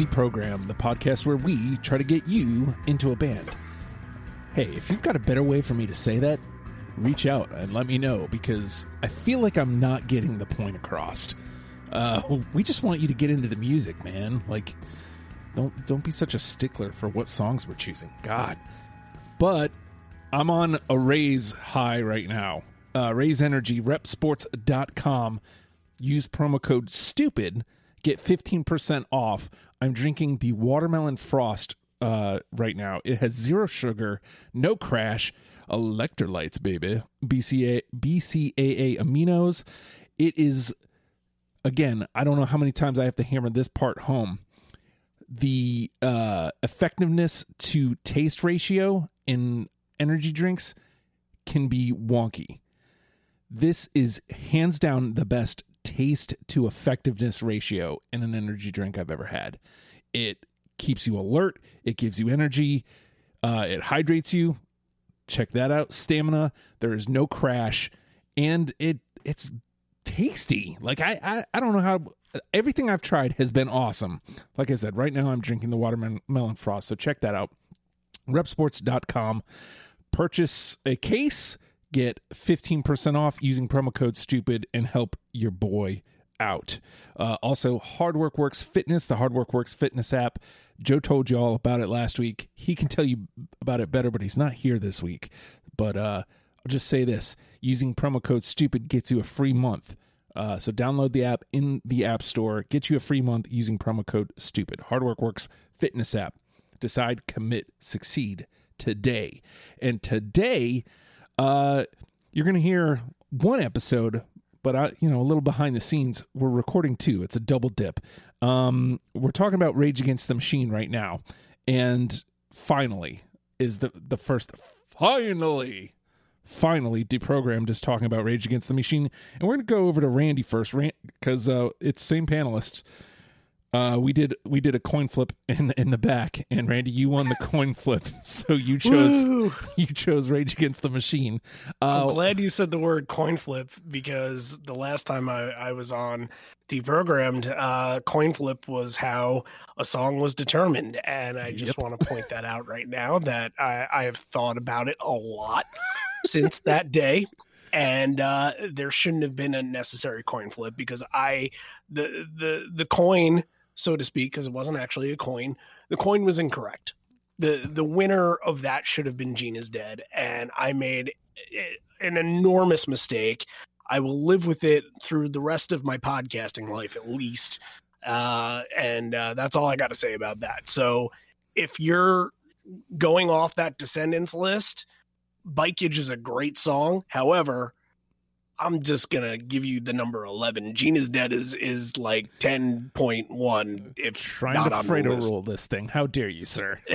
it's Deprogram, the podcast where we try to get you into a band. Hey, if you've got a better way for me to say that, reach out and let me know because I feel like I'm not getting the point across. Uh, we just want you to get into the music, man. Like, don't don't be such a stickler for what songs we're choosing. God, but I'm on a Raze high right now. Uh, Raze energy reppsports.com. Use promo code stupid get 15% off. I'm drinking the watermelon frost uh, right now. It has zero sugar, no crash, electrolytes, baby. BCA BCAA aminos. It is again, I don't know how many times I have to hammer this part home. The uh, effectiveness to taste ratio in energy drinks can be wonky. This is hands down the best taste to effectiveness ratio in an energy drink I've ever had. It keeps you alert, it gives you energy, uh, it hydrates you. Check that out. Stamina. There is no crash, and it it's tasty. Like I I, I don't know how everything I've tried has been awesome. Like I said, right now I'm drinking the watermelon frost, so check that out. Reppsports.com. Purchase a case get 15% off using promo code stupid and help your boy out. Uh, also, Hard Work Works Fitness, the Hard Work Works Fitness app. Joe told you all about it last week. He can tell you about it better, but he's not here this week. But uh, I'll just say this using promo code stupid gets you a free month. Uh, so download the app in the App Store, get you a free month using promo code stupid. Hard Work Works Fitness app. Decide, commit, succeed today. And today, uh, you're going to hear one episode, but I, you know, a little behind the scenes. We're recording two. It's a double dip. Um, we're talking about Rage Against the Machine right now, and finally is the the first finally finally deprogrammed is talking about Rage Against the Machine, and we're gonna go over to Randy first, because uh, it's same panelists uh, we did we did a coin flip in in the back, and Randy, you won the coin flip, so you chose Woo! you chose Rage Against the Machine. Uh, I'm glad you said the word coin flip because the last time I, I was on deprogrammed, uh, coin flip was how a song was determined, and I just yep. want to point that out right now that I, I have thought about it a lot since that day and uh, there shouldn't have been a necessary coin flip because I the the the coin so to speak, because it wasn't actually a coin. The coin was incorrect. the The winner of that should have been Gina's dead, and I made an enormous mistake. I will live with it through the rest of my podcasting life, at least. Uh, and uh, that's all I got to say about that. So, if you're going off that Descendents list, Bikeage is a great song. However, I'm just gonna give you the number eleven. Gina's dead is is like ten point one. If trying not to freight rule this thing, how dare you, sir?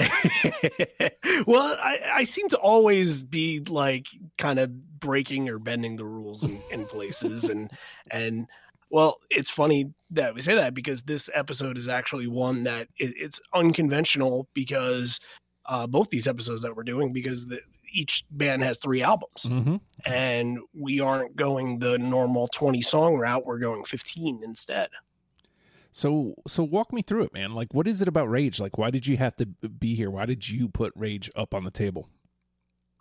well, I, I seem to always be like kind of breaking or bending the rules in, in places, and and well, it's funny that we say that because this episode is actually one that it, it's unconventional because uh, both these episodes that we're doing because the, each band has three albums. Mm-hmm. and we aren't going the normal 20 song route we're going 15 instead. So so walk me through it man. Like what is it about rage? Like why did you have to be here? Why did you put rage up on the table?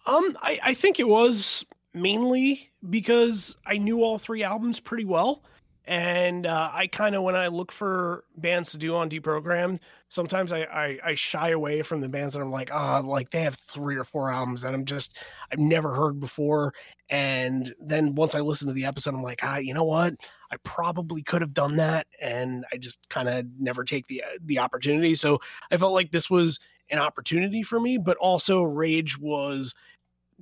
Um i i think it was mainly because i knew all three albums pretty well and uh, I kind of, when I look for bands to do on deprogrammed, sometimes I, I, I shy away from the bands that I'm like, ah, oh, like they have three or four albums that I'm just I've never heard before. And then once I listen to the episode, I'm like, ah, you know what? I probably could have done that, and I just kind of never take the the opportunity. So I felt like this was an opportunity for me, but also Rage was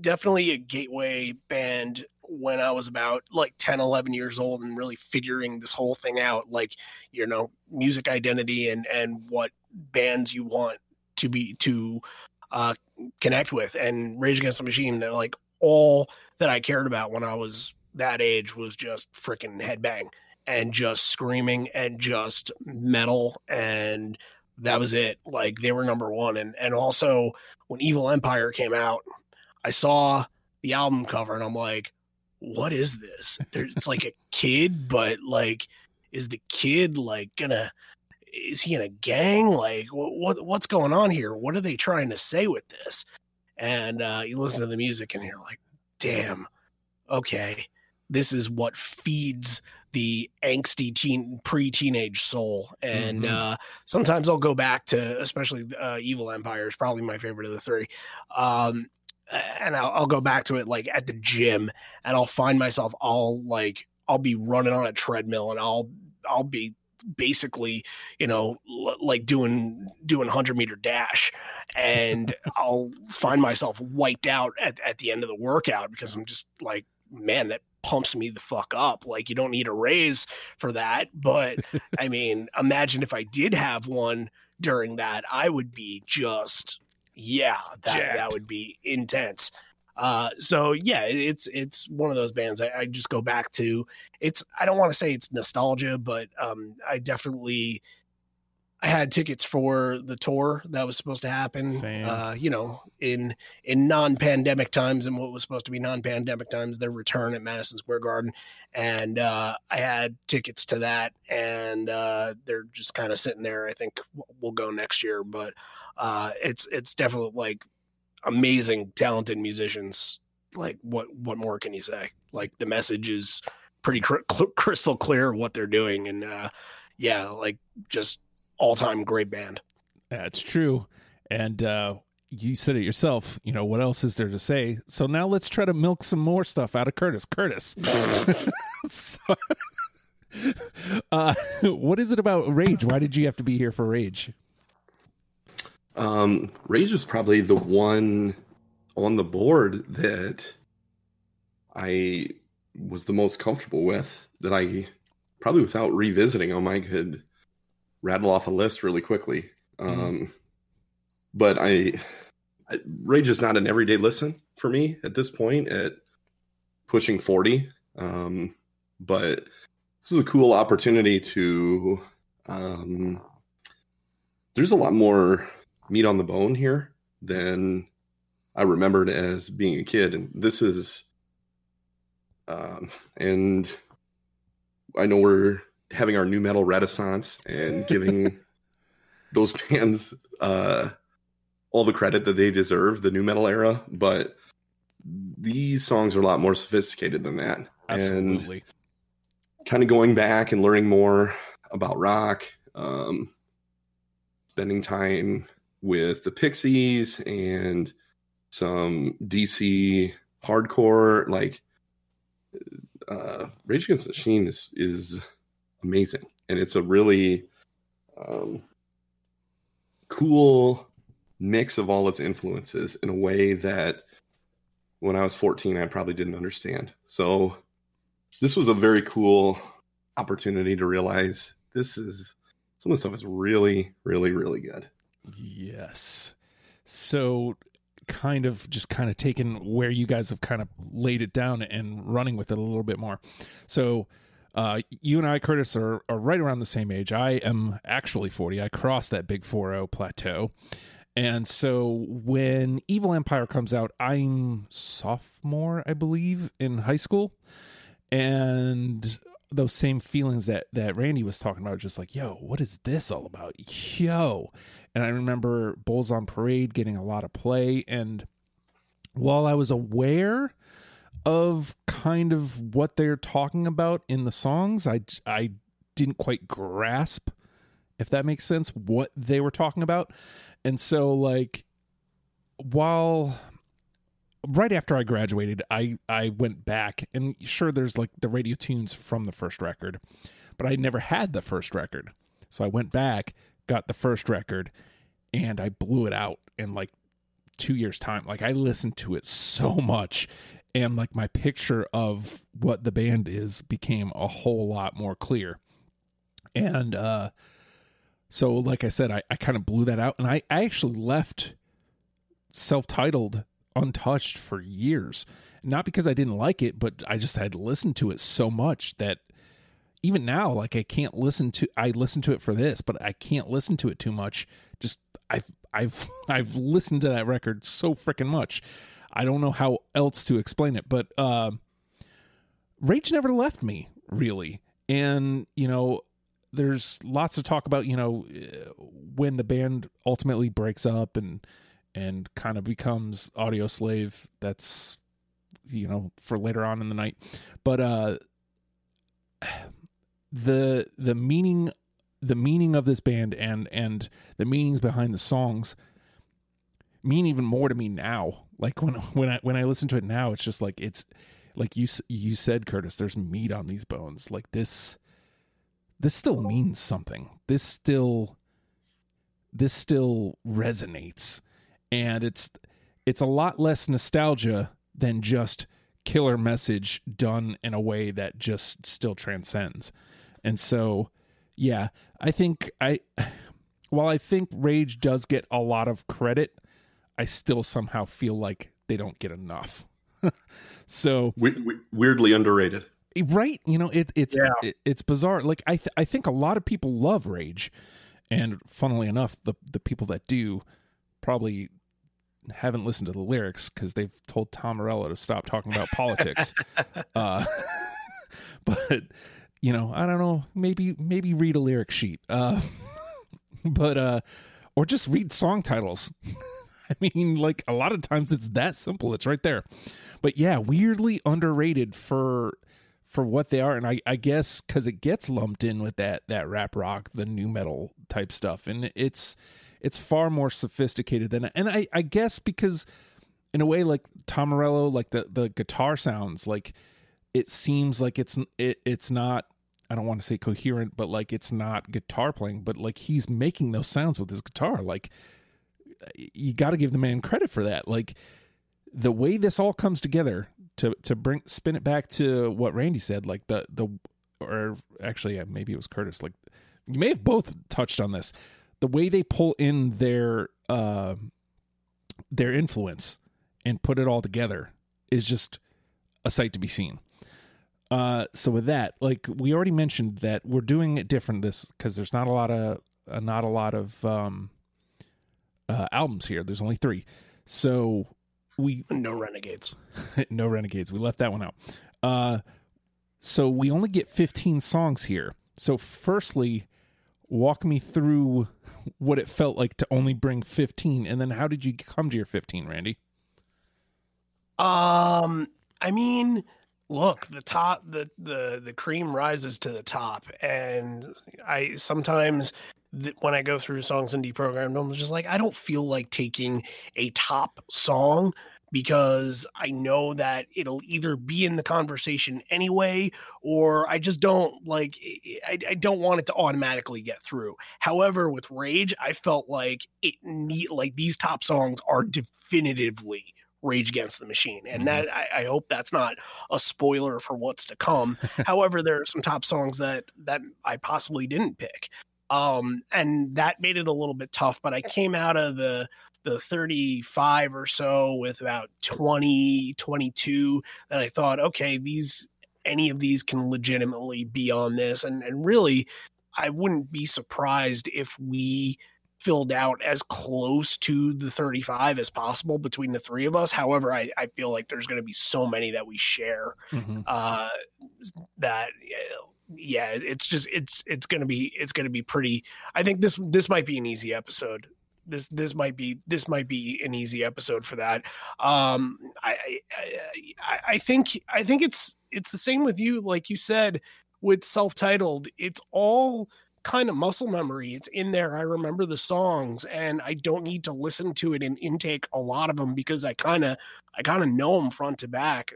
definitely a gateway band when I was about like 10, 11 years old and really figuring this whole thing out, like, you know, music identity and, and what bands you want to be, to uh, connect with. And Rage Against the Machine, like all that I cared about when I was that age was just freaking headbang and just screaming and just metal and that was it like they were number one and and also when evil empire came out i saw the album cover and i'm like what is this? it's like a kid, but like, is the kid like gonna is he in a gang? Like, what, what what's going on here? What are they trying to say with this? And uh, you listen to the music and you're like, damn, okay, this is what feeds the angsty teen pre-teenage soul and mm-hmm. uh, sometimes i'll go back to especially uh, evil empire is probably my favorite of the three um, and I'll, I'll, go back to it like at the gym and i'll find myself all like i'll be running on a treadmill and i'll i'll be basically you know l- like doing doing 100 meter dash and i'll find myself wiped out at, at the end of the workout because i'm just like man that pumps me the fuck up. Like you don't need a Raze for that. But I mean, imagine if I did have one during that, I would be just yeah, that Jacked. that would be intense. Uh, so yeah, it's it's one of those bands I, I just go back to. It's I don't want to say it's nostalgia, but um, I definitely I had tickets for the tour that was supposed to happen. Uh, you know, in in non-pandemic times and what was supposed to be non-pandemic times, their return at Madison Square Garden, and uh, I had tickets to that, and uh, they're just kind of sitting there. I think we'll go next year, but uh, it's it's definitely like amazing, talented musicians. Like what what more can you say? Like the message is pretty cr- crystal clear what they're doing, and uh, yeah, like just all time great band. That's true. And uh, you said it yourself. You know, what else is there to say? So now let's try to milk some more stuff out of Curtis. Curtis. so, uh, what is it about Rage? Why did you have to be here for Rage? Um, Rage is probably the one on the board that I was the most comfortable with that I probably without revisiting them I could rattle off a list really quickly. Mm-hmm. Um, but I, I, Rage is not an everyday listen for me at this point at pushing 40. Um, but this is a cool opportunity to, um, there's a lot more meat on the bone here than I remembered as being a kid. And this is, um, and I know we're having our nu metal renaissance and giving those bands uh, all the credit that they deserve, the nu metal era. But these songs are a lot more sophisticated than that. Absolutely. And kind of going back and learning more about rock, um, spending time with the Pixies and some DC hardcore, like uh, Rage Against the Machine is is amazing, and it's a really um, cool mix of all its influences in a way that when I was 14 I probably didn't understand. So this was a very cool opportunity to realize this is some of the stuff is really really really good. Yes. So kind of just kind of taking where you guys have kind of laid it down and running with it a little bit more. So uh, you and I, Curtis, are, are right around the same age. I am actually 40. I crossed that big 4 plateau. And so when Evil Empire comes out, I'm sophomore, I believe, in high school. And those same feelings that that Randy was talking about, just like, yo, what is this all about? Yo. And I remember Bulls on Parade getting a lot of play. And while I was aware of kind of what they're talking about in the songs. I I didn't quite grasp if that makes sense what they were talking about. And so like while right after I graduated, I I went back and sure there's like the radio tunes from the first record, but I never had the first record. So I went back, got the first record, and I blew it out in like 2 years time. Like I listened to it so much and like my picture of what the band is became a whole lot more clear. And uh so like I said, I, I kind of blew that out and I, I actually left self-titled untouched for years. Not because I didn't like it, but I just had listened to it so much that even now, like I can't listen to I listen to it for this, but I can't listen to it too much. Just I've I've I've listened to that record so freaking much I don't know how else to explain it, but uh, Rage never left me really, and you know, there's lots of talk about you know uh, when the band ultimately breaks up and and kind of becomes Audioslave. that's you know for later on in the night. But uh the the meaning the meaning of this band and and the meanings behind the songs mean even more to me now like when when i when i listen to it now it's just like it's like you you said curtis there's meat on these bones. Like this this still means something. This still this still resonates. And it's it's a lot less nostalgia than just killer message done in a way that just still transcends. And so yeah i think i while i think rage does get a lot of credit i still somehow feel like they don't get enough. So we- we- weirdly underrated. Right? You know it, it's Yeah. it, it's bizarre. Like i th- i think a lot of people love rage. And funnily enough the the people that do probably haven't listened to the lyrics because they've told tom morello to stop talking about politics. Uh but you know i don't know. Maybe maybe read a lyric sheet. Uh but uh or just read song titles i mean like a lot of times it's that simple. It's right there. But yeah weirdly underrated for for what they are. And i i guess because it gets lumped in with that that rap rock the nu metal type stuff. And it's it's far more sophisticated than and i i guess because in a way like tom morello like the the guitar sounds like it seems like it's it, it's not i don't want to say coherent but like it's not guitar playing but like he's making those sounds with his guitar. Like you got to give the man credit for that. Like the way this all comes together to to bring spin it back to what randy said like the the or actually yeah, maybe it was curtis like you may have both touched on this. The way they pull in their uh their influence and put it all together is just a sight to be seen. Uh, so with that, like we already mentioned that we're doing it different this because there's not a lot of uh, not a lot of um, uh, albums here. There's only three, so we No renegades. no renegades. We left that one out. Uh, so we only get 15 songs here. So firstly, walk me through what it felt like to only bring 15, and then how did you come to your 15, Randy? Um, I mean, look, the top, the the the cream rises to the top, and I sometimes th- when I go through songs and deprogrammed, I'm just like, I don't feel like taking a top song because I know that it'll either be in the conversation anyway, or I just don't like, I, I don't want it to automatically get through. However, with Rage, I felt like it need like these top songs are definitively Rage Against the Machine. And Mhm. that I, I hope that's not a spoiler for what's to come. However, there are some top songs that that I possibly didn't pick. Um, and that made it a little bit tough, but I came out of the the 35 or so with about 20, 22 that I thought, okay, these any of these can legitimately be on this. And and really I wouldn't be surprised if we filled out as close to the 35 as possible between the three of us. However, I, I feel like there's going to be so many that we share uh, that yeah, it's just it's it's to be it's to be pretty. I think this this might be an easy episode. This this might be this might be an easy episode for that. Um, I I, I think I think it's it's the same with you. Like you said with self-titled, it's all kind of muscle memory. It's in there. I remember the songs and I don't need to listen to it and intake a lot of them because I kind of I kind of know them front to back.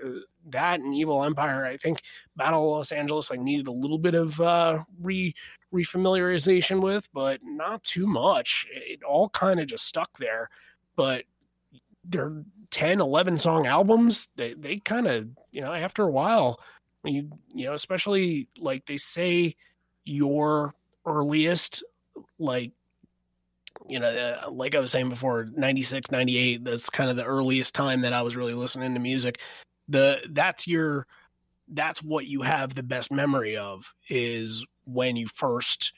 That and Evil Empire, I think Battle of Los Angeles like needed a little bit of uh re refamiliarization with, but not too much. It all kind of just stuck there. But they're 10, 11 song albums. They they kind of, you know, after a while, you you know, especially like they say your earliest like you know uh, like i was saying before 96 98 that's kind of the earliest time that i was really listening to music the that's your that's what you have the best memory of is when you first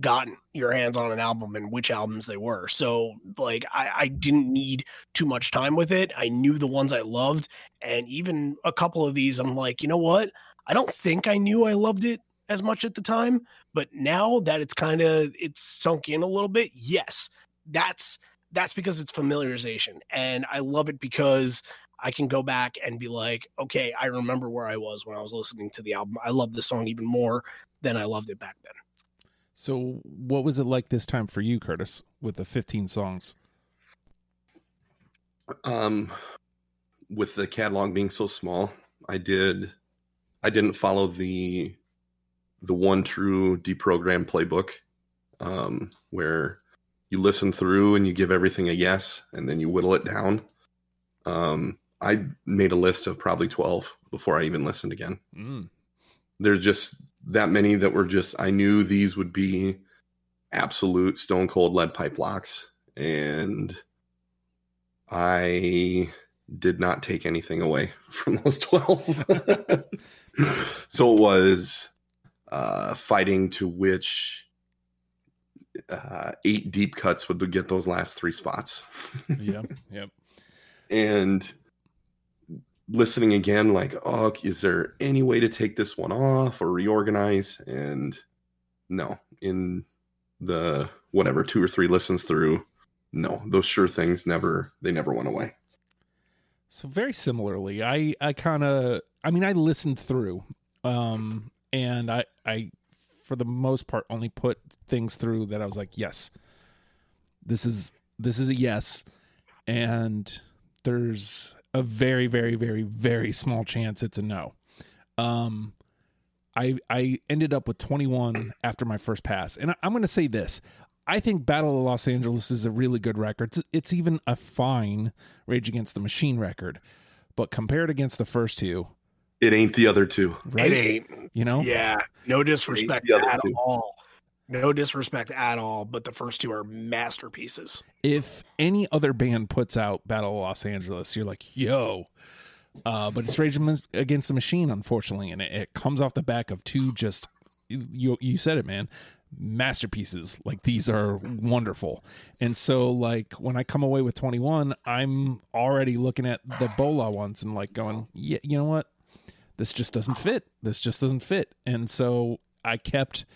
gotten your hands on an album and which albums they were. So like I, I didn't need too much time with it. I knew the ones i loved. And even a couple of these i'm like you know what? I don't think i knew i loved it as much at the time, But now that it's kind of it's sunk in a little bit, yes, that's that's because it's familiarization, and I love it because I can go back and be like, okay, I remember where I was when I was listening to the album. I love this song even more than I loved it back then. So, what was it like this time for you, Curtis, with the 15 songs? Um, with the catalog being so small, I did, I didn't follow the, the one true deprogram playbook, um, where you listen through and you give everything a yes, and then you whittle it down. Um, I made a list of probably 12 before I even listened again. Mm. There's just that many that were just, I knew these would be absolute stone cold lead pipe locks. And I did not take anything away from those 12. so it was uh, fighting to which uh, eight deep cuts would get those last three spots. yep. Yep. And listening again, like, oh, is there any way to take this one off or reorganize? And no, in the whatever two or three listens through, no, those sure things never they never went away. So very similarly, I I kind of I mean I listened through, um, and I I for the most part only put things through that I was like, yes, this is this is a yes, and there's a very very very very small chance it's a no. Um, I I ended up with 21 after my first pass, and I, I'm going to say this: I think Battle of Los Angeles is a really good record. It's, it's even a fine Rage Against the Machine record, but compared against the first two, It ain't the other two. right? It ain't. You know, Yeah, no disrespect at two. all. No disrespect at all, but the first two are masterpieces. if any other band puts out Battle of Los Angeles, you're like, yo. Uh, but it's Rage Against the Machine, unfortunately, and it, it comes off the back of two just you you said it, man, masterpieces. Like these are wonderful, and so like when I come away with 21, I'm already looking at the Bola ones and like going, yeah, you know what, this just doesn't fit. This just doesn't fit, and so I kept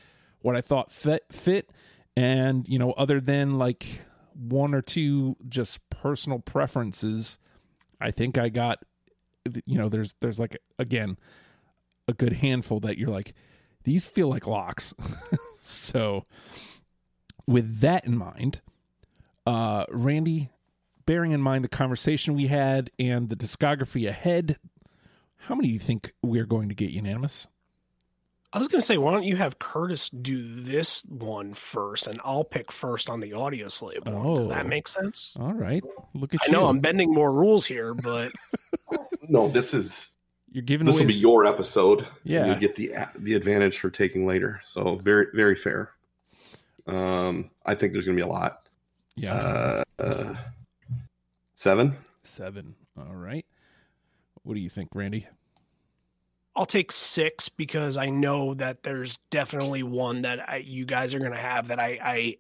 what I thought fit fit, and you know, other than like one or two just personal preferences, I think I got you know there's there's like again a good handful that you're like these feel like locks. So with that in mind uh randy bearing in mind the conversation we had and the discography ahead how many do you think we're going to get unanimous I was going to say, why don't you have Curtis do this one first, and I'll pick first on the Audioslave one. Does that Oh. make sense? all right look at I you know I'm bending more rules here, but No, this is you're giving this away will be your episode. Yeah. you get the the advantage for taking later. So very very fair. Um, I think there's gonna be a lot. yeah Uh, uh, seven. seven all right what do you think randy I'll take six because I know that there's definitely one that I, you guys are going to have that I, I.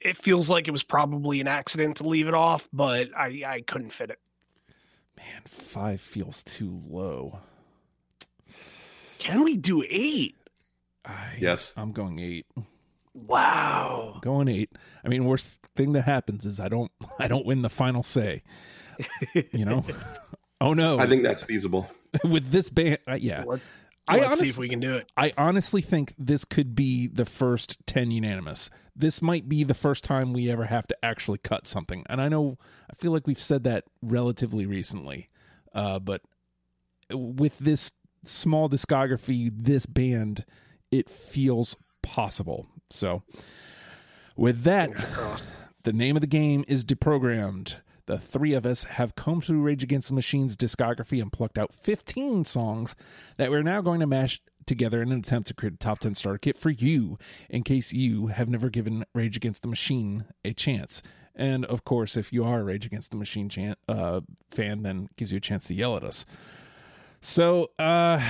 It feels like it was probably an accident to leave it off, but I, I couldn't fit it. man five feels too low Can we do eight? I, Yes. i'm going eight Wow. going eight. I mean, worst thing that happens is I don't I don't win the final say. You know? oh no! I think that's feasible. with this band, uh, yeah, Let, I us see if we can do it. I honestly think this could be the first ten unanimous. This might be the first time we ever have to actually cut something. And I know I feel like we've said that relatively recently, uh, but with this small discography, this band, it feels possible. So, with that. The name of the game is Deprogrammed. The three of us have combed through Rage Against the Machine's discography and plucked out 15 songs that we're now going to mash together in an attempt to create a top 10 starter kit for you in case you have never given Rage Against the Machine a chance. And of course, if you are a Rage Against the Machine chan- uh, fan, then gives you a chance to yell at us. So, uh,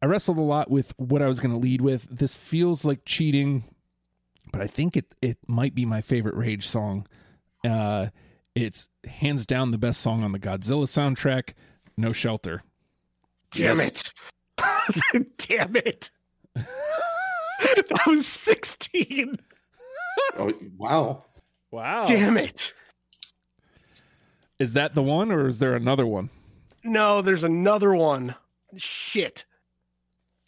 I wrestled a lot with what I was going to lead with. This feels like cheating but I think it it might be my favorite Rage song. Uh, it's hands down the best song on the Godzilla soundtrack. No shelter. Damn Yes. it. Damn it. I was 16. Oh, wow. Wow. Damn it. Is that the one or is there another one? No, there's another one. Shit.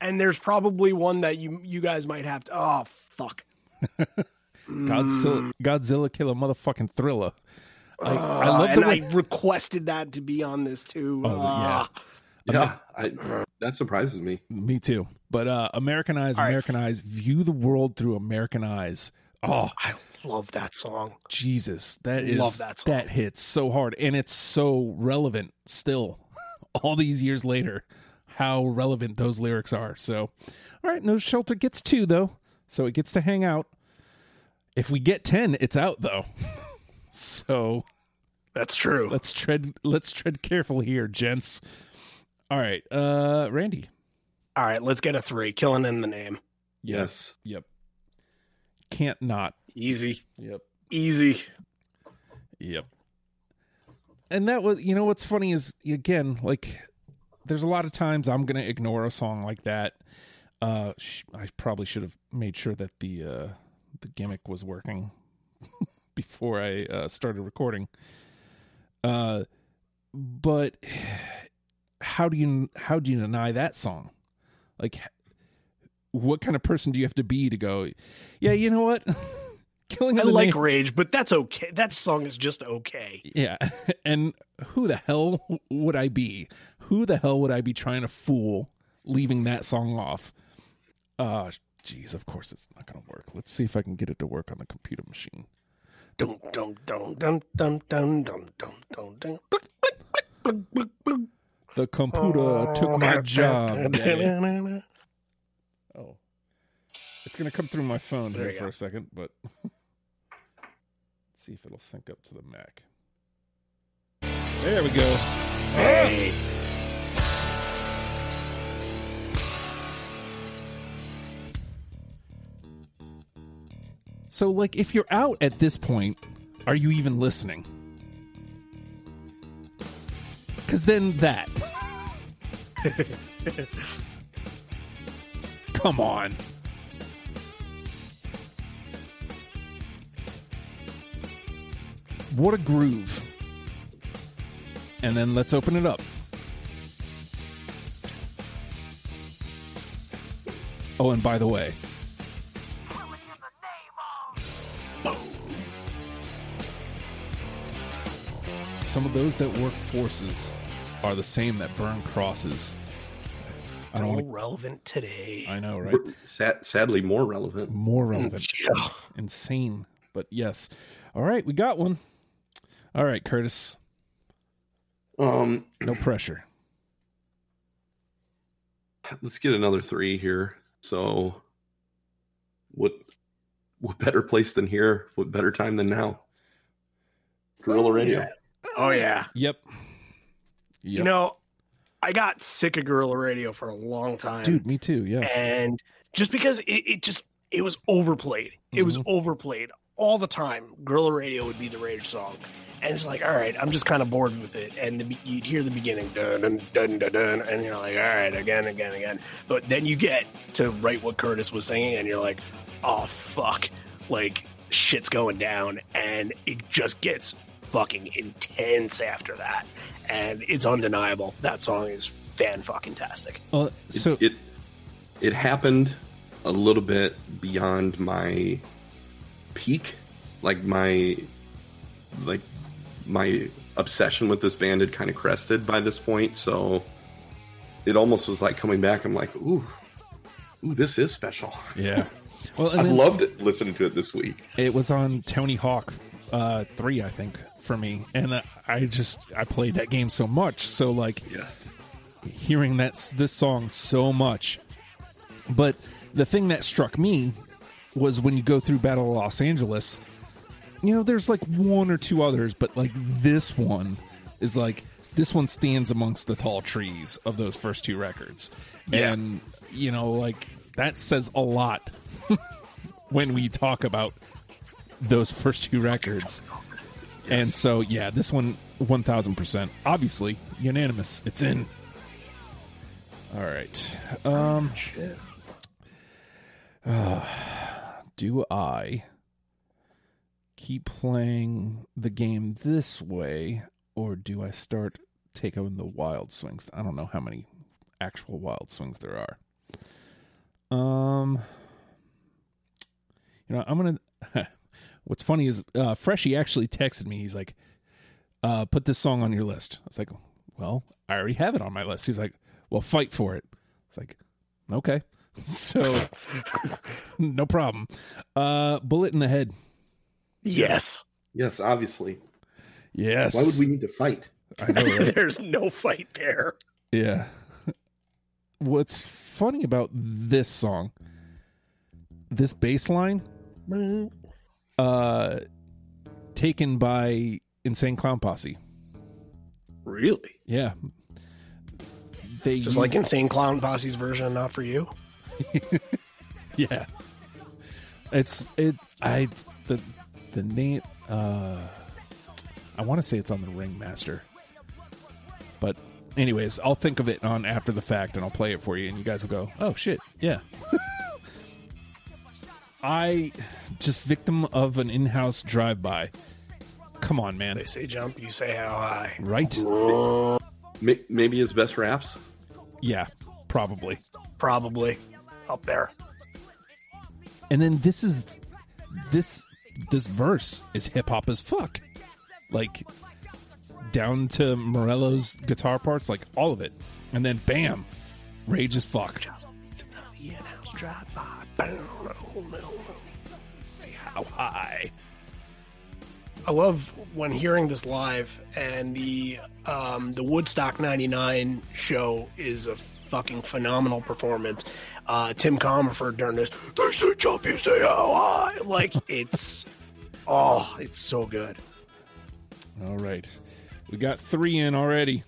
And there's probably one that you you guys might have to. Oh fuck. Godzilla, Godzilla kill a motherfucking thriller. I, I Uh, love and way. I requested that to be on this too. Oh, yeah. Ah. Yeah, I, that surprises me. Me too. But uh, American Eyes, All right. American Eyes, view the world through American eyes. Oh, I love that song. Jesus, that is Love that song. hits so hard, and it's so relevant still, all these years later. How relevant those lyrics are. So, all right, No Shelter gets two though, so it gets to hang out. If we get ten, it's out though. so That's true. let's tread let's tread carefully here, gents. All right, uh, Randy. All right, let's get a three. Killing in the name. Yes. Yep. Can't not. Easy. Yep. Easy. Yep. And that was, you know, what's funny is again, like, there's a lot of times I'm gonna ignore a song like that. Uh, sh- I probably should have made sure that the uh, the gimmick was working before I uh, started recording. Uh, but how do you how do you deny that song? Like, what kind of person do you have to be to go? Yeah, you know what? Killing I like Name- Rage, but that's okay. That song is just okay. yeah. And who the hell would I be? Who the hell would I be trying to fool leaving that song off? Uh jeez, of course it's not gonna work. Let's see if I can get it to work on the computer machine. Dum dum dum dum dum dum dum dum dum. The computer took my job. Oh. It's gonna come through my phone There here for go. a second, but let's see if it'll sync up to the Mac. There we go. Hey. So, like, if you're out at this point, are you even listening? Because then that. Come on. What a groove. And then let's open it up. Oh, and by the way, some of those that work forces are the same that burn crosses. I It's don't all want relevant today. I know, right? Sad, sadly, more relevant. More relevant. Yeah. Insane. But yes. All right, we got one. All right, Curtis. Um, No pressure. let's get another three here. So, what what better place than here? What better time than now? Guerrilla Radio. Oh yeah. Yep. Yep. You know, I got sick of Guerrilla Radio for a long time. Dude, me too. Yeah. and just because it, it just it was overplayed it was Mhm. overplayed all the time guerrilla radio would be the rage song and it's like all right i'm just kind of bored with it and the, you'd hear the beginning dun, dun, dun, dun, dun, and you're like all right again again again but then you get to write what curtis was singing and you're like oh fuck like shit's going down and it just gets fucking intense after that and it's undeniable that song is fan fucking tastic Uh, It, so it it happened a little bit beyond my peak, like my like my obsession with this band had kind of crested by this point. So it almost was like coming back. I'm like, ooh, ooh, this is special. yeah. Well, I loved it listening to it this week. it was on Tony Hawk uh, three, I think, for me, and I just I played that game so much. So like Yes. hearing that this song so much. But the thing that struck me was when you go through Battle of Los Angeles, you know, there's like one or two others, but like this one is like this one stands amongst the tall trees of those first two records. Yeah. And you know, like that says a lot when we talk about those first two records. And so, yeah, this one, 1000%. Obviously, unanimous. It's in. All right. Um, Uh, do I keep playing the game this way, or do I start taking the wild swings? I don't know how many actual wild swings there are. Um, you know, I'm gonna. what's funny is uh, Freshie actually texted me. He's like, uh, "Put this song on your list." I was like, "Well, I already have it on my list." He's like, "Well, fight for it." It's like, okay, so no problem. Uh, bullet in the head. Yes. Yes, obviously. Yes. Why would we need to fight? I know, right? There's no fight there. Yeah. What's funny about this song, this bass line, uh, taken by Insane Clown Posse. Really? Yeah. They Just like Insane Clown Posse's version Not For You? yeah. It's it. I the the name. Uh, I want to say it's on the Ringmaster, but anyways, I'll think of it on after the fact and I'll play it for you, and you guys will go, "Oh shit, yeah." I just victim of an in-house drive-by. Come on, man. They say jump, you say how high. Right? Maybe his best raps. Yeah, probably. Probably up there. And then this is this this verse is hip hop as fuck. Like down to Morello's guitar parts, like all of it. And then bam, rage as fuck. The in-house drive-by. Boom, boom, boom. See how high. I love when hearing this live, and the um, the Woodstock '99 show is a fucking phenomenal performance. Uh, Tim Commerford during this, they say jump, you say how high. Like it's, oh, it's so good. All right. We got three in already.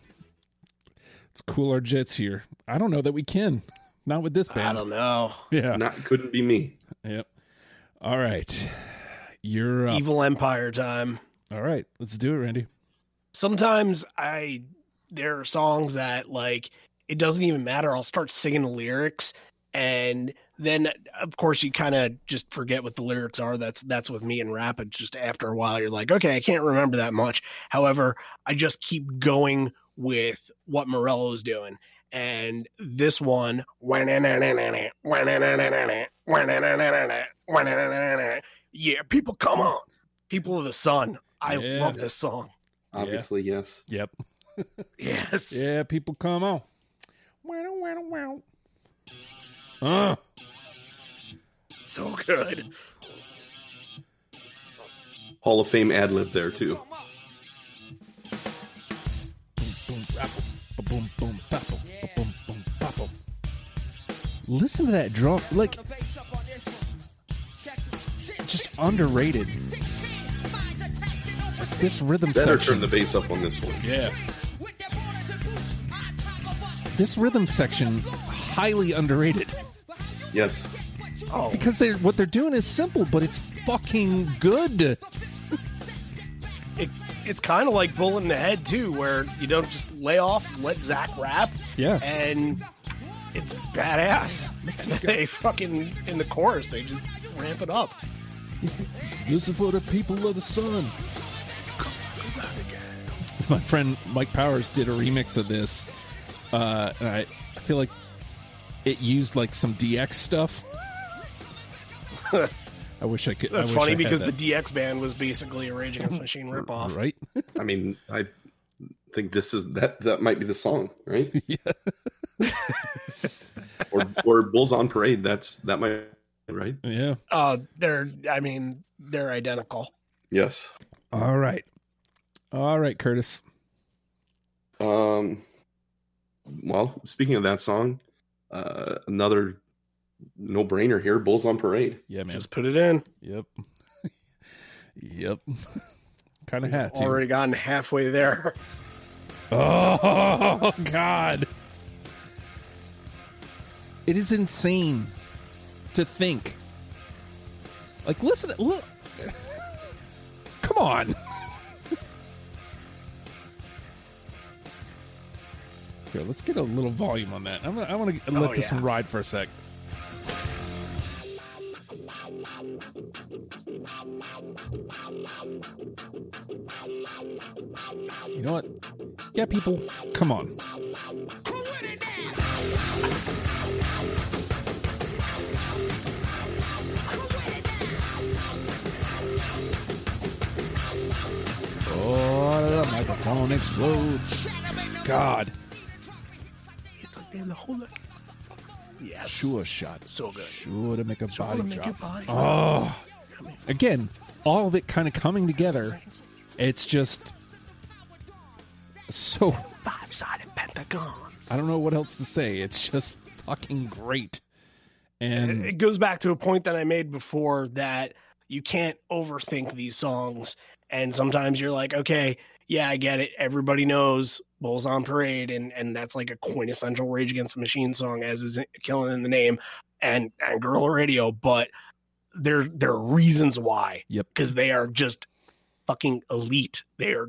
Let's cool our jets here. I don't know that we can. Not with this band. I don't know. Yeah. Not couldn't be me. Yep. All right. You're up. Evil Empire time. All right. Let's do it, Randy. sometimes I there are songs that like it doesn't even matter. I'll start singing the lyrics and then of course you kind of just forget what the lyrics are. That's that's with me and rap. It's just after a while you're like, okay, I can't remember that much. However, I just keep going with what Morello's doing. And this one, yeah, people, come on, people of the sun. I Yeah. love this song. Obviously, yes. Yep. Yes. Yeah, people come on. Wow, wow, wow. Uh, So good. Hall of Fame ad lib there too. boom, rapple, ba-boom, boom, bapple, ba-boom, boom, bapple. Listen to that drum. Like, just underrated. This rhythm section. Better section. turn the bass up on this one. yeah. This rhythm section, highly underrated. Yes. Oh, Because they're what they're doing is simple, but it's fucking good. it, it's kind of like Bullet in the Head, too, where you don't just lay off, let Zack rap, Yeah. and it's badass. they fucking, in the chorus, they just ramp it up. Listen for the people of the sun. My friend Mike Powers did a remix of this, uh, and I, I feel like it used like some DX stuff. I wish I could. I That's wish I funny had because that. the DX band was basically a Rage Against the Machine ripoff. right. I mean, I think this is that that might be the song, right? yeah, Or or Bulls on Parade. That's that might right. yeah. Uh, they're, I mean, they're identical. Yes. All right, all right, Curtis. Um. Well, speaking of that song, uh, another no brainer here. Bulls on Parade. Yeah, man. Just put it in. Yep. yep. kind of had to. already gotten halfway there. Oh God! It is insane to think. Like, listen, look. Come on. Here, let's get a little volume on that. I'm gonna, I want to let Oh, this yeah. one ride for a sec. You know what? Yeah, people, come on. Oh, the microphone explodes. God. It's like damn the whole neck. Yes. Sure shot. So good. Sure to make a Sure body make drop. body Oh. Again, all of it kind of coming together. It's just so Five sided pentagon. I don't know what else to say. It's just fucking great. And it goes back to a point that I made before that you can't overthink these songs. And sometimes you're like, okay, yeah, I get it. Everybody knows Bulls on Parade, and and that's like a quintessential Rage Against the Machine song, as is killing in the name, and and Guerrilla Radio. But there there are reasons why. Yep. Because they are just fucking elite. They are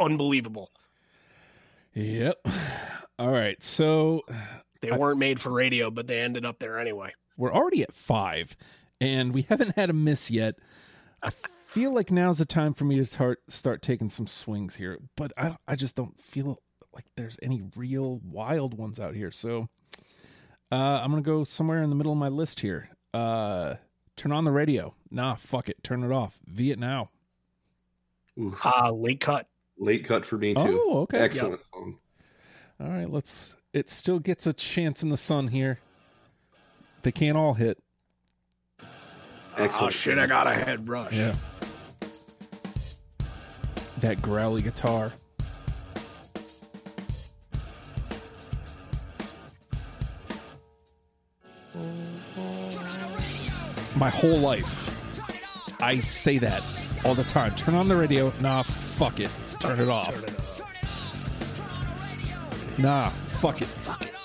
unbelievable. yep. All right. So They I- weren't made for radio, but they ended up there anyway. we're already at five, and we haven't had a miss yet. I feel like now's the time for me to start start taking some swings here, but I I just don't feel like there's any real wild ones out here. So uh, I'm gonna go somewhere in the middle of my list here. Uh, turn on the radio. Nah, fuck it. Turn it off. Viet now. Oof. Ah, late cut. Late cut for me too. Oh, okay. Excellent song. All right, let's. It still gets a chance in the sun here. They can't all hit. Excellent. Oh shit! I got a head rush. That growly guitar. My whole life, I say that all the time. Turn on the radio. Nah, fuck it. Turn it off. Turn it off. Nah, fuck it.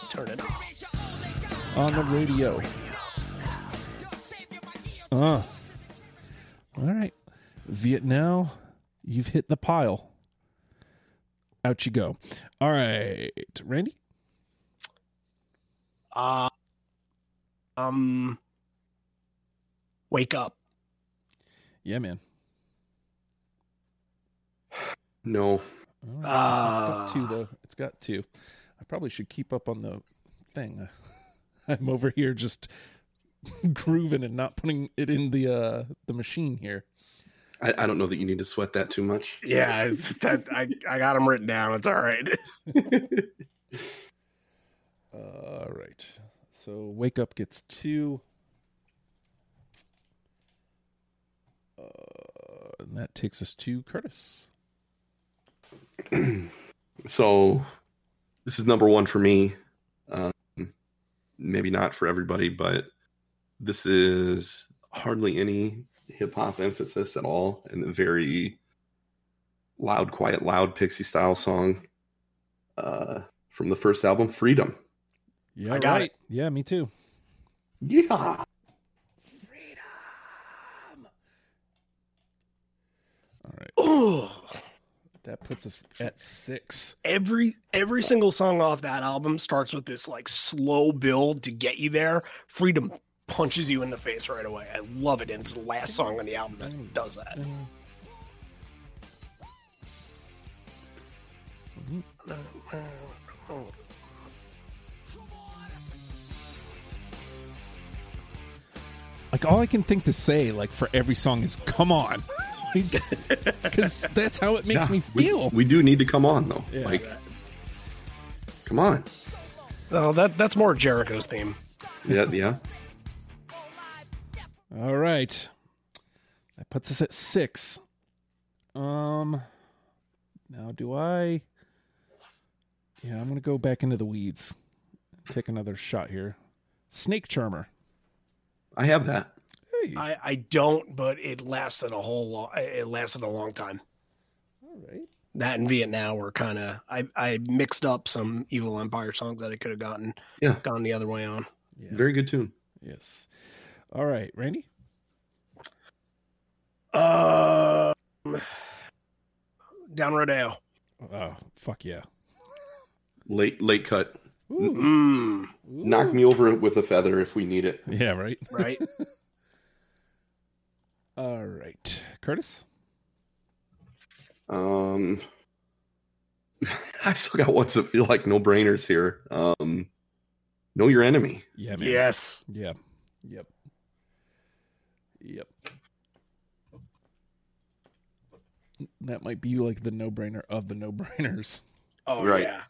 Turn it off. On the radio. Uh. All right. Vietnam, you've hit the pile. Out you go. All right. Randy? Uh, um, wake up. Yeah, man. No. All right. Ah. it's got two, though. It's got two. I probably should keep up on the thing. I'm over here just grooving and not putting it in the uh the machine here. I, I don't know that you need to sweat that too much. Yeah, it's that I I got them written down. It's all right. All right. So wake up gets two. Uh, and that takes us to Curtis. so this is number one for me. Um, maybe not for everybody, but this is hardly any hip hop emphasis at all, and a very loud, quiet, loud Pixie style song uh, from the first album, Freedom. Yeah, I got right. Yeah, me too. Yeah. Freedom. All right. Ugh. That puts us at six. every every single song off that album starts with this like slow build to get you there. Freedom punches you in the face right away. I love it, and it's the last song on the album that does that. Like all I can think to say, like for every song, is "Come on," because that's how it makes Yeah, me feel. We, do need to come on though. Yeah. Like, come on. No, that that's more Jericho's theme. Yeah, yeah. All right, that puts us at six. Um, now do I? Yeah, I'm gonna go back into the weeds. Take another shot here. Snake Charmer. I have that. Hey, I I don't, but it lasted a whole long. It lasted a long time. all right. That and Vietnam were kind of. I I mixed up some Evil Empire songs that I could have gotten. Yeah. gone the other way on. Yeah. Very good tune. yes. All right, Randy. Uh, down Rodeo. Oh, fuck yeah. Late late cut. Ooh. Mm, Knock me over with a feather if we need it. Yeah, right. right. All right, Curtis. Um, I still got ones that feel like no brainers here. Um, know your enemy. Yeah, man. Yes. Yeah. Yep. Yep. That might be like the no-brainer of the no-brainers. Oh Right. yeah.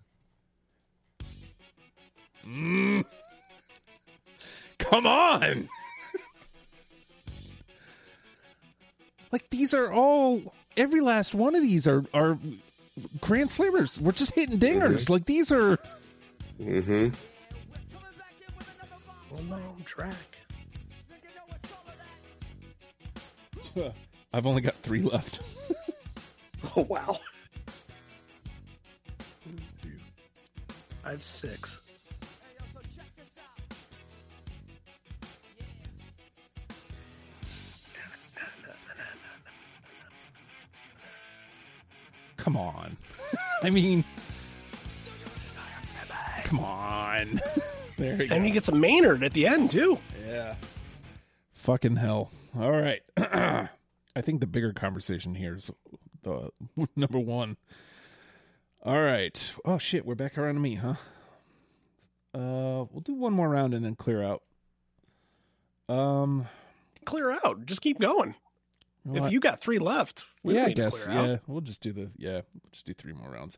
Mm. Come on. like these are all every last one of these are are grand slammers. We're just hitting dingers. Like these are Mm-hmm. Well known track. I've only got 3 left. Oh wow. I have six. Come on. I mean Come on. there you go. And he gets a Maynard at the end too. Yeah. Fucking hell. All right. I think the bigger conversation here is the number one. All right. Oh shit, we're back around to me, huh? Uh, we'll do one more round and then clear out. Um, Clear out. Just keep going. if you got three left, we yeah, I guess clear out. yeah, we'll just do the yeah, we'll just do three more rounds.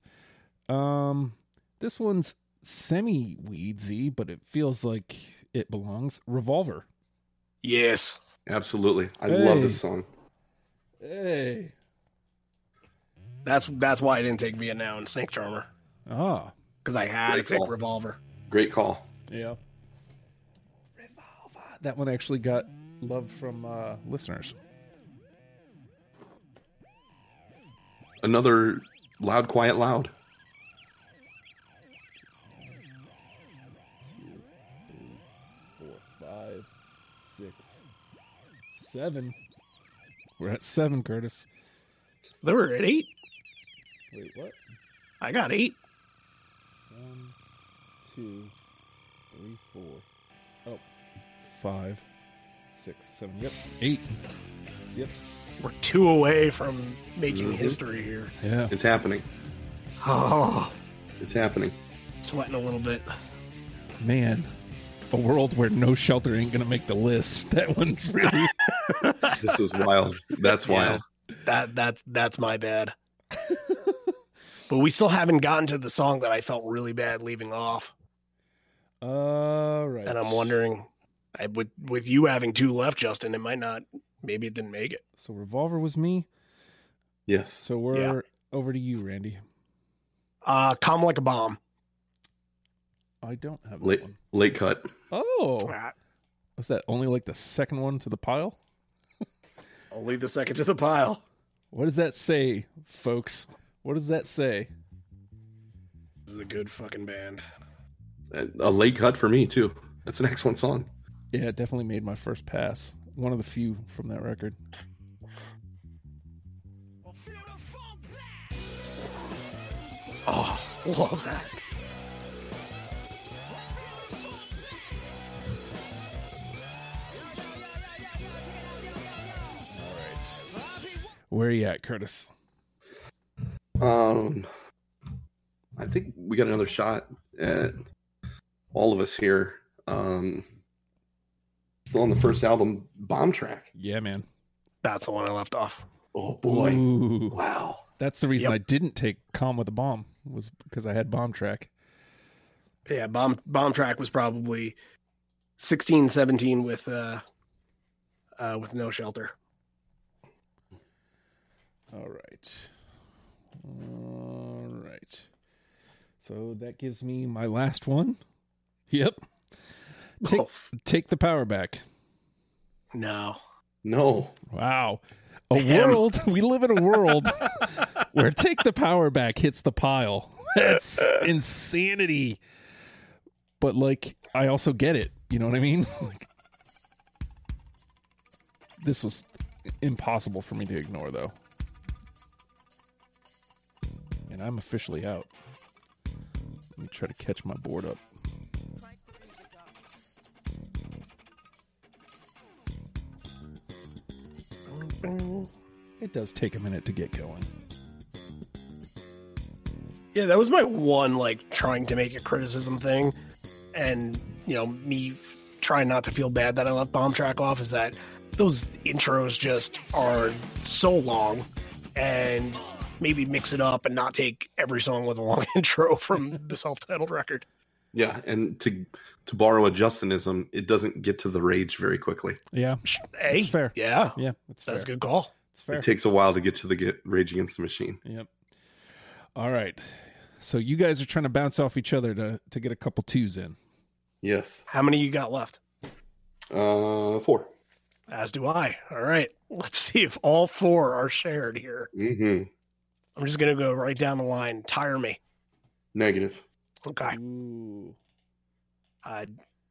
Um, this one's semi weedsy, but it feels like it belongs. Revolver. Yes. Absolutely. I love this song. Hey. That's that's why I didn't take Vietnam and Snake Charmer Ah. because I had Great to take. Revolver. Great call. Yeah. Revolver. That one actually got love from uh, listeners. Another loud, quiet, loud. Six, seven. We're at seven, Curtis. They were at eight. Wait, what? I got eight. One, two, three, four. Oh, five, six, seven. Yep, eight. Yep. We're two away from making Mhm. history here. Yeah. It's happening. Oh, It's happening. sweating a little bit. Man, a world where no shelter ain't gonna make the list. That one's really. This is wild. That's Yeah. wild. That that's that's my bad. but we still haven't gotten to the song that I felt really bad leaving off, All right. and I'm wondering, I, with with you having two left, Justin, it might not. Maybe it didn't make it. So revolver was me. Yes. So we're over to you, Randy. Uh, calm like a bomb. I don't have that Late, one. late cut. Oh, was that only like the second one to the pile? I'll leave the second to the pile. What does that say, folks? What does that say? This is a good fucking band. A a late cut for me too. That's an excellent song. Yeah, it definitely made my first pass. One of the few from that record. Oh, love that. Where are you at, Curtis? Um, I think we got another shot at all of us here. Um, still on the first album, Bomb Track. Yeah, man. That's the one I left off. Oh boy! Ooh. Wow. That's the reason Yep. I didn't take Calm with a Bomb was because I had Bomb Track. Yeah, bomb bomb track was probably 16, 17 with uh, uh with no shelter. All right. All right. So that gives me my last one. Yep. Take Oh, take the power back. no. No. Wow. A Damn. world we live in a world where take the power back hits the pile. That's insanity. But like I also get it. You know what I mean? Like this was impossible for me to ignore though. I'm officially out. Let me try to catch my board up. It does take a minute to get going. Yeah, that was my one like trying to make a criticism thing, and you know me trying not to feel bad that I left bomb track off is that those intros just are so long, and maybe mix it up and not take every song with a long intro from the self-titled record. Yeah, and to to borrow a Justinism, it doesn't get to the rage very quickly. Yeah, Hey, That's fair. Yeah, yeah, that's fair. that's a good call. It's fair. It takes a while to get to the get Rage Against the Machine. Yep. All right. So you guys are trying to bounce off each other to to get a couple twos in. Yes. How many you got left? Uh, four. As do I. All right, let's see if all four are shared here. Mm-hmm. I'm just gonna go right down the line. Tire me. Negative. Okay. Ooh. Uh,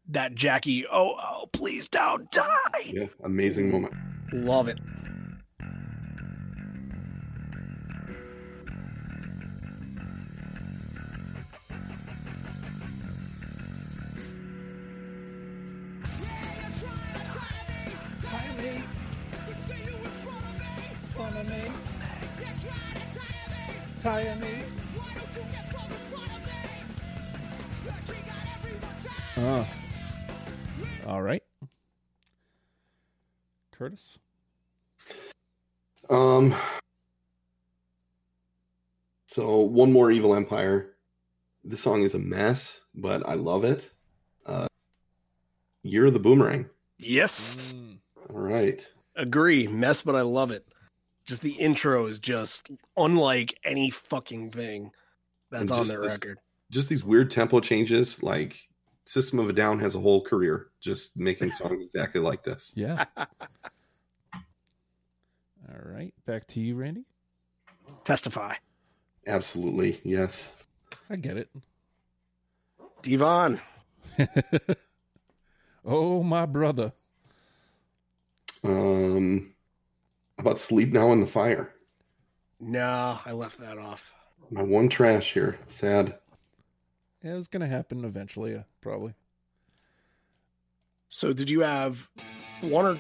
that Jackie. Oh, oh, please don't die. Yeah, amazing moment. Love it. Uh. All right. Curtis. Um. So one more Evil Empire. This song is a mess, but I love it. Uh, Year of the Boomerang. Yes. Mm. All right. Agree. Mess, but I love it. Just the intro is just unlike any fucking thing that's on just their this- record. Just these weird tempo changes. Like System of a Down has a whole career just making songs exactly like this. Yeah. All right. Back to you, Randy. Testify. Absolutely. Yes. I get it. Devon. oh, my brother. Um. How about Sleep Now in the Fire? No, I left that off. My one trash here. Sad. Yeah, it was going to happen eventually, uh, probably. So did you have one or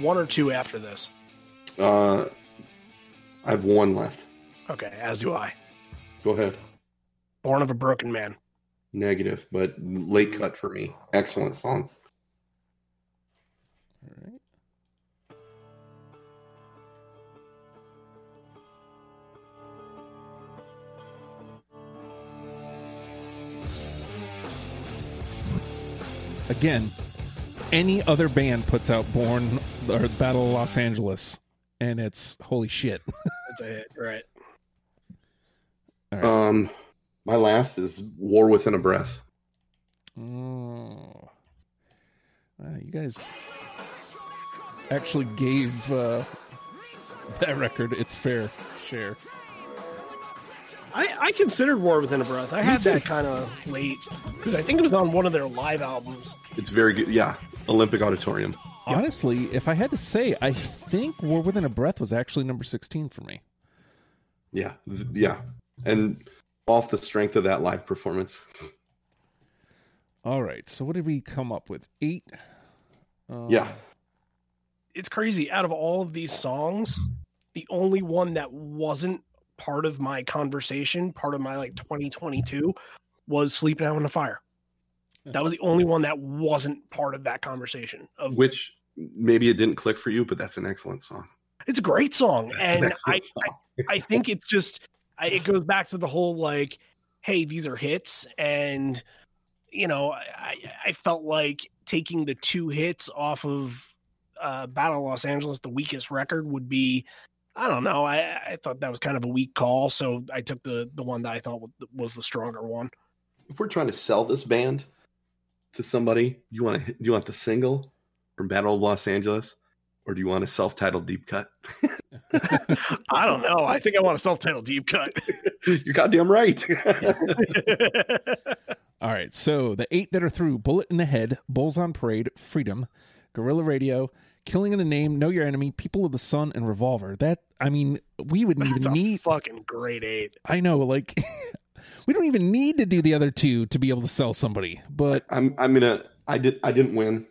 one or two after this? Uh, I have one left. Okay, as do I. Go ahead. Born of a Broken Man. Negative, but late cut for me. Excellent song. All right. Again, any other band puts out Born or Battle of Los Angeles, and it's holy shit. That's a hit, right? All right. Um, my last is War Within a Breath. Oh. Wow, you guys actually gave uh, that record its fair share. I, I considered War Within a Breath. I had that kind of late because I think it was on one of their live albums. It's very good. Yeah, Olympic Auditorium. Honestly, if I had to say, I think War Within a Breath was actually number 16 for me. Yeah, th- yeah, and off the strength of that live performance. All right. So what did we come up with? Eight? Um, Yeah, It's crazy. Out of all of these songs, the only one that wasn't part of my conversation, part of my like 2022, was sleeping out in the Fire." That was the only one that wasn't part of that conversation. Of which maybe it didn't click for you, but that's an excellent song. it's a great song, That's an and I, excellent song. I think it's just I, it goes back to the whole like, hey, these are hits, and you know, I, I felt like taking the two hits off of uh, Battle of Los Angeles, the weakest record, would be. I don't know. I, I thought that was kind of a weak call, so I took the the one that I thought was the stronger one. if we're trying to sell this band to somebody, you want to do you want the single from Battle of Los Angeles, or do you want a self-titled deep cut? I don't know. I think I want a self titled deep cut. You're goddamn right. All right. So the eight that are through Bullet in the Head, Bulls on Parade, Freedom, Guerrilla Radio, Killing in the Name, Know Your Enemy, People of the Sun, and Revolver. That, I mean, we wouldn't That's even a need. fucking great eight. I know, like, we don't even need to do the other two to be able to sell somebody. But I'm I'm gonna I did I didn't win.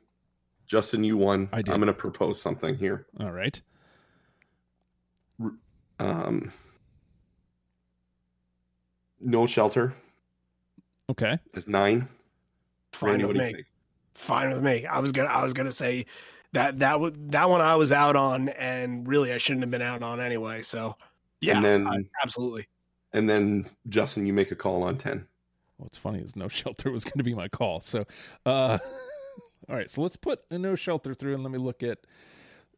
Justin, you won. I did. I'm gonna propose something here. all right. um, no shelter Okay. is nine. Fine Randy, with what do you me. Fine with me. I was gonna I was gonna say that that w- that one I was out on, and really I shouldn't have been out on anyway. So yeah, and then I- absolutely. and then Justin, you make a call on ten. What's funny is no shelter was going to be my call. So, uh, all right. So let's put a no shelter through and let me look at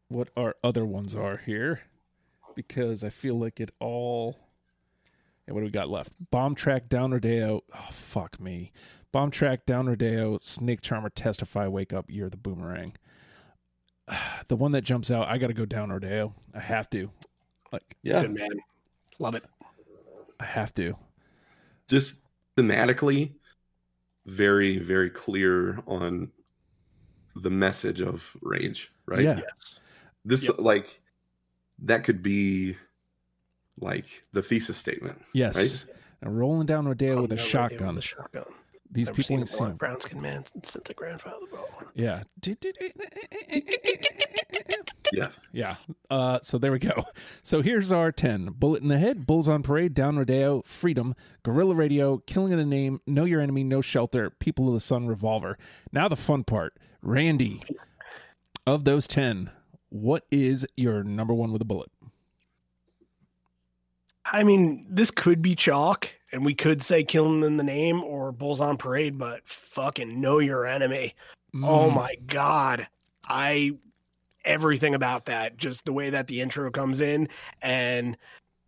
what our other ones are here because I feel like it all. And what do we got left? Bomb track, down Rodeo. Oh, fuck me. Bomb track, down Rodeo, Snake Charmer, Testify, Wake Up, You're the Boomerang. The one that jumps out, I got to go down Rodeo. I have to. Like, Yeah, Good man. Love it. I have to. just thematically, very very clear on the message of rage. Right. Yeah. Yes. This Yep. like that could be like the thesis statement. Yes. And rolling down Rodeo with a no, shotgun. With a shotgun. These Never people seen a ain't seen. brown skin man since the grandfather bone. Yeah. Yes. Yeah. Uh, so there we go. So here's our 10 Bullet in the Head, Bulls on Parade, Down Rodeo, Freedom, Guerrilla Radio, Killing of the Name, Know Your Enemy, No Shelter, People of the Sun, Revolver. Now the fun part. Randy, of those 10, what is your number one with a bullet? I mean, this could be chalk, and we could say killing in the name or bulls on parade, but fucking know your enemy. Oh Mm, my god. I everything about that, just the way that the intro comes in and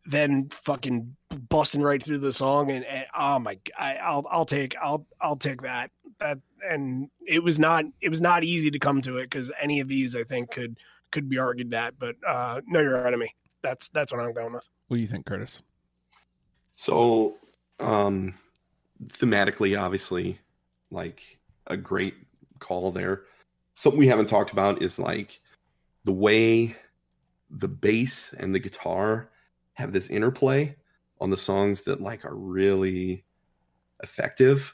then fucking busting right through the song and, and oh my g- I, I'll I'll take I'll I'll take that. That and it was not it was not easy to come to it cuz any of these I think could could be argued that, but uh know your enemy. That's that's what I'm going with. What do you think, Curtis? So, um, thematically, obviously, like a great call there. Something we haven't talked about is like the way the bass and the guitar have this interplay on the songs that like are really effective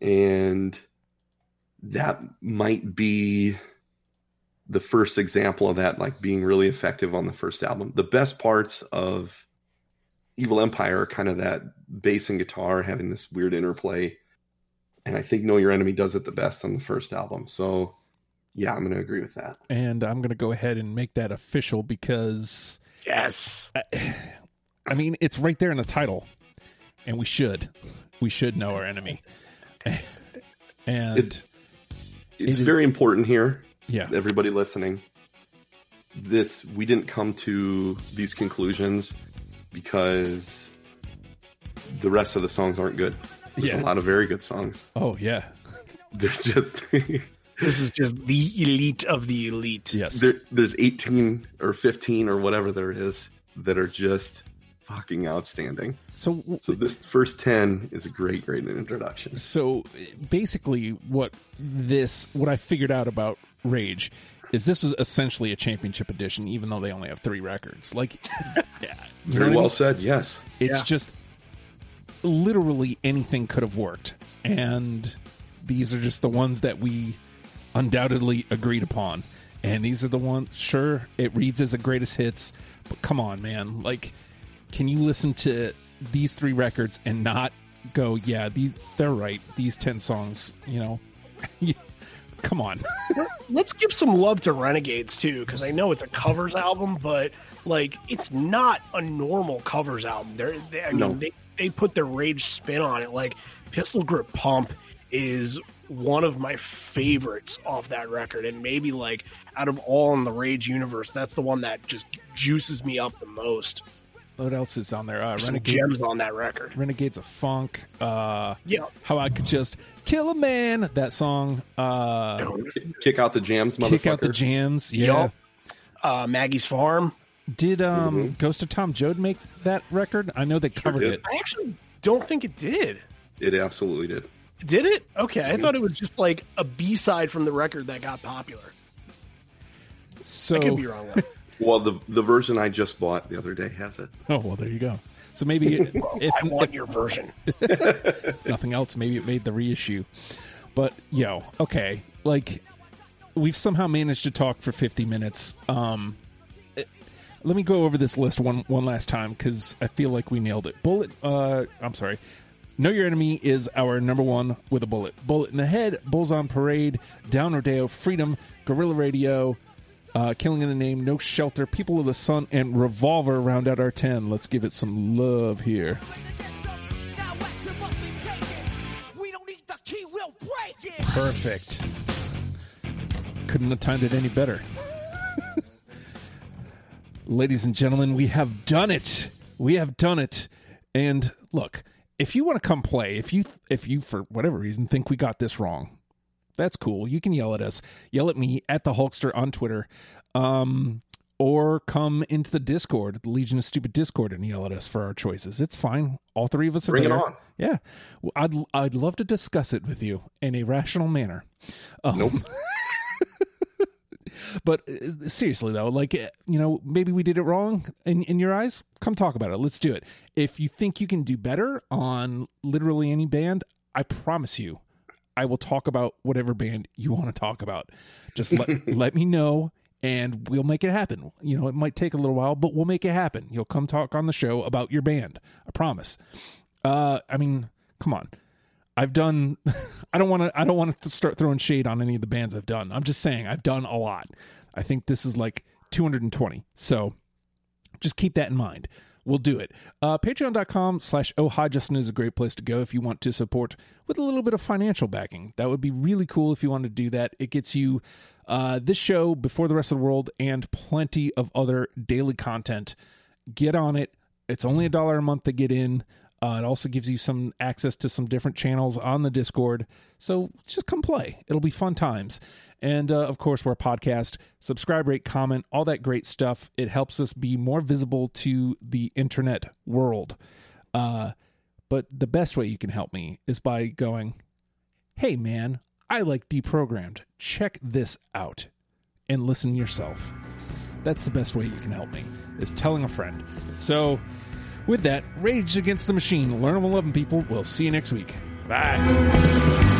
and that might be the first example of that like being really effective on the first album the best parts of evil empire kind of that bass and guitar having this weird interplay and i think know your enemy does it the best on the first album so yeah i'm going to agree with that And I'm going to go ahead and make that official because, Yes. I, I mean, it's right there in the title. And we should. We should know our enemy. And It- it's It is- very important here yeah. everybody listening this we didn't come to these conclusions because the rest of the songs aren't good there's Yeah. a lot of very good songs Oh, yeah. there's just This is just the elite of the elite. Yes. there, there's 18 or 15 or whatever there is that are just fucking outstanding so so this first 10 is a great great introduction so basically what this what i figured out about rage is this was essentially a championship edition even though they only have three records. Like yeah, very what I well mean? said yes. It's Yeah. just literally anything could have worked. And these are just the ones that we undoubtedly agreed upon. And these are the ones sure it reads as a greatest hits but come on man. Like can you listen to these three records and not go yeah these they're right. These 10 songs you know come on Let's give some love to Renegades too, because I know it's a covers album, but like it's not a normal covers album. They're, they, I mean, No. they they put their rage spin on it. Like Pistol Grip Pump is one of my favorites off that record, and maybe like out of all in the Rage universe, that's the one that just juices me up the most. What else is on there uh, Some renegade gems on that record. renegades of funk uh Yeah. how i could just kill a man that song uh kick out the jams motherfucker kick out the jams yeah Yup. Uh, Maggie's Farm. Did um Ghost of Tom Joad make that record? I know they covered did. it. I actually don't think it did. it absolutely did Did it? Okay, I thought it was just like a B side from the record that got popular. So I could be wrong. Though. Well, the the version I just bought the other day has it. oh well, there you go. So maybe if, I want if your version. nothing else, maybe it made the reissue. But yo, okay, like we've somehow managed to talk for fifty minutes. Um, it- let me go over this list one one last time because I feel like we nailed it. Bullet. Uh, I'm sorry. Know Your Enemy is our number one with a bullet. Bullet in the Head, Bulls on Parade, Down Rodeo, Freedom, Guerrilla Radio, uh, Killing in the Name, No Shelter, People of the Sun, and Revolver round out our 10. Let's give it some love here. Perfect. Couldn't have timed it any better. Ladies and gentlemen, we have done it. We have done it. And look, if you want to come play, if you if you for whatever reason think we got this wrong, that's cool. You can yell at us. Yell at me at the Hulkster on Twitter. Um or come into the Discord, the Legion of Stupid Discord, and yell at us for our choices. It's fine. All three of us are Bring it on. Yeah, Well, I'd I'd love to discuss it with you in a rational manner. Um, Nope. but uh, seriously though, like uh, you know, maybe we did it wrong in in your eyes. Come talk about it. Let's do it. If you think you can do better on literally any band, I promise you, I will talk about whatever band you want to talk about. Just let let me know. And we'll make it happen. You know, it might take a little while, but we'll make it happen. You'll come talk on the show about your band. I promise. Uh, I mean, come on. I've done. I don't want to. I don't want to start throwing shade on any of the bands I've done. I'm just saying I've done a lot. I think this is like 220. So just keep that in mind. We'll do it. Uh, Patreon.com slash Oh Hi Justin is a great place to go if you want to support with a little bit of financial backing. That would be really cool if you want to do that. It gets you uh, this show before the rest of the world and plenty of other daily content. Get on it. It's only a dollar a month to get in. Uh, it also gives you some access to some different channels on the Discord. So just come play. It'll be fun times. And uh, of course, we're a podcast. Subscribe, rate, comment, all that great stuff. It helps us be more visible to the internet world. Uh, but the best way you can help me is by going, hey, man, I like deprogrammed. Check this out and listen yourself. That's the best way you can help me, is telling a friend. So, with that, Rage Against the Machine, learn them and love them, people. We'll see you next week. Bye.